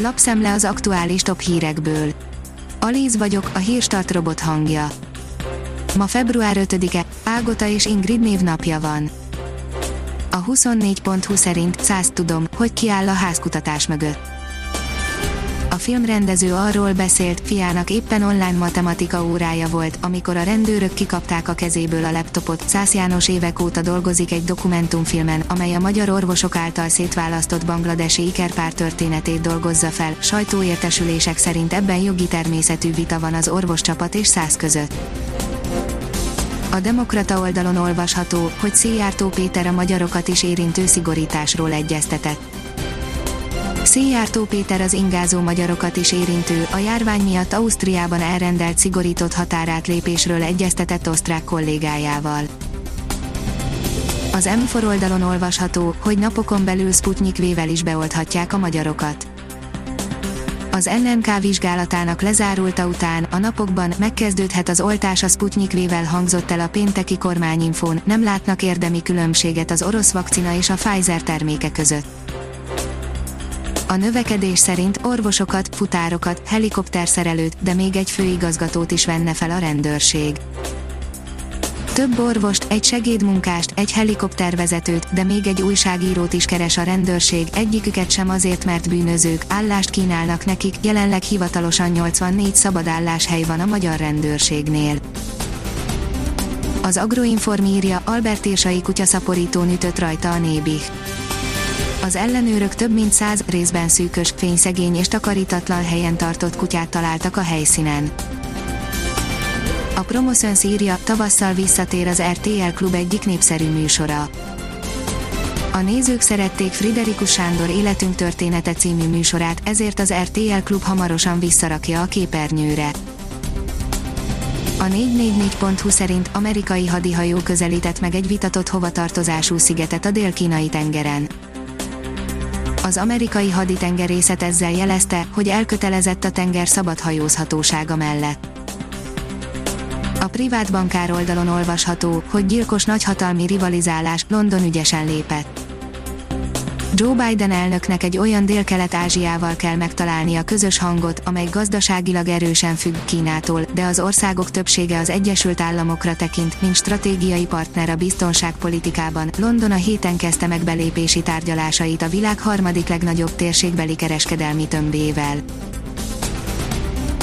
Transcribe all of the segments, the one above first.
Lapszemle az aktuális top hírekből. Alíz vagyok, a hírstart robot hangja. Ma február 5-e, Ágota és Ingrid névnapja van. A 24.20 szerint 100 tudom, hogy kiáll a házkutatás mögött. A filmrendező arról beszélt, fiának éppen online matematika órája volt, amikor a rendőrök kikapták a kezéből a laptopot. Szász János évek óta dolgozik egy dokumentumfilmen, amely a magyar orvosok által szétválasztott bangladesi ikerpár történetét dolgozza fel. Sajtóértesülések szerint ebben jogi természetű vita van az orvoscsapat és Szász között. A Demokrata oldalon olvasható, hogy Szijjártó Péter a magyarokat is érintő szigorításról egyeztetett. Szijjártó Péter az ingázó magyarokat is érintő, a járvány miatt Ausztriában elrendelt szigorított határátlépésről egyeztetett osztrák kollégájával. Az M4 oldalon olvasható, hogy napokon belül Sputnik vével is beolthatják a magyarokat. Az NNK vizsgálatának lezárulta után a napokban megkezdődhet az oltás a Sputnik vével hangzott el a pénteki kormányinfón, nem látnak érdemi különbséget az orosz vakcina és a Pfizer terméke között. A növekedés szerint orvosokat, futárokat, helikopterszerelőt, de még egy főigazgatót is venne fel a rendőrség. Több orvost, egy segédmunkást, egy helikoptervezetőt, de még egy újságírót is keres a rendőrség, egyiküket sem azért, mert bűnözők, állást kínálnak nekik, jelenleg hivatalosan 84 szabadálláshely van a magyar rendőrségnél. Az Agroinform írja, Albert Irsai kutyaszaporítón ütött rajta a nébih az ellenőrök több mint száz részben szűkös, fényszegény és takarítatlan helyen tartott kutyát találtak a helyszínen. A Promoszön írja, tavasszal visszatér az RTL Klub egyik népszerű műsora. A nézők szerették Friderikus Sándor Életünk története című műsorát, ezért az RTL Klub hamarosan visszarakja a képernyőre. A 444.hu szerint amerikai hadihajó közelített meg egy vitatott hovatartozású szigetet a dél-kínai tengeren az amerikai haditengerészet ezzel jelezte, hogy elkötelezett a tenger szabad hajózhatósága mellett. A privát bankár oldalon olvasható, hogy gyilkos nagyhatalmi rivalizálás London ügyesen lépett. Joe Biden elnöknek egy olyan dél-kelet-ázsiával kell megtalálni a közös hangot, amely gazdaságilag erősen függ Kínától, de az országok többsége az Egyesült Államokra tekint, mint stratégiai partner a biztonságpolitikában. London a héten kezdte meg belépési tárgyalásait a világ harmadik legnagyobb térségbeli kereskedelmi tömbével.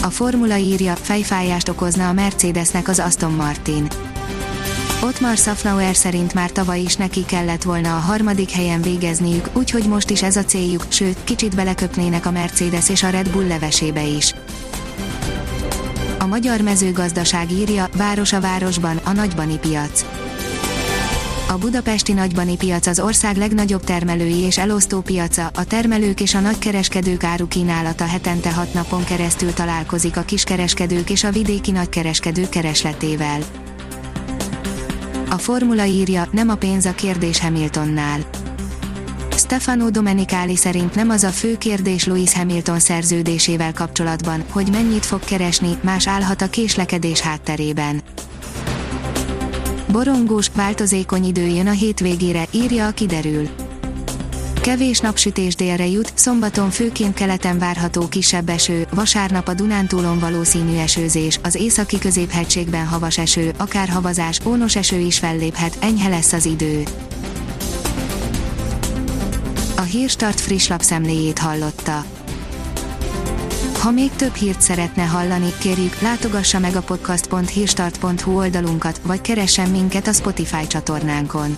A formula írja, fejfájást okozna a Mercedesnek az Aston Martin Ottmar Safnauer szerint már tavaly is neki kellett volna a harmadik helyen végezniük, úgyhogy most is ez a céljuk, sőt, kicsit beleköpnének a Mercedes és a Red Bull levesébe is. A magyar mezőgazdaság írja, város a városban, a nagybani piac. A budapesti nagybani piac az ország legnagyobb termelői és elosztó piaca, a termelők és a nagykereskedők árukínálata hetente hat napon keresztül találkozik a kiskereskedők és a vidéki nagykereskedők keresletével. A formula írja, nem a pénz a kérdés Hamiltonnál. Stefano Domenicali szerint nem az a fő kérdés Louis Hamilton szerződésével kapcsolatban, hogy mennyit fog keresni, más állhat a késlekedés hátterében. Borongós, változékony idő jön a hétvégére, írja a kiderül. Kevés napsütés délre jut, szombaton főként keleten várható kisebb eső, vasárnap a Dunántúlon valószínű esőzés, az északi középhegységben havas eső, akár havazás, ónos eső is felléphet, enyhe lesz az idő. A Hírstart friss lapszemléjét hallotta. Ha még több hírt szeretne hallani, kérjük, látogassa meg a podcast.hírstart.hu oldalunkat, vagy keressen minket a Spotify csatornánkon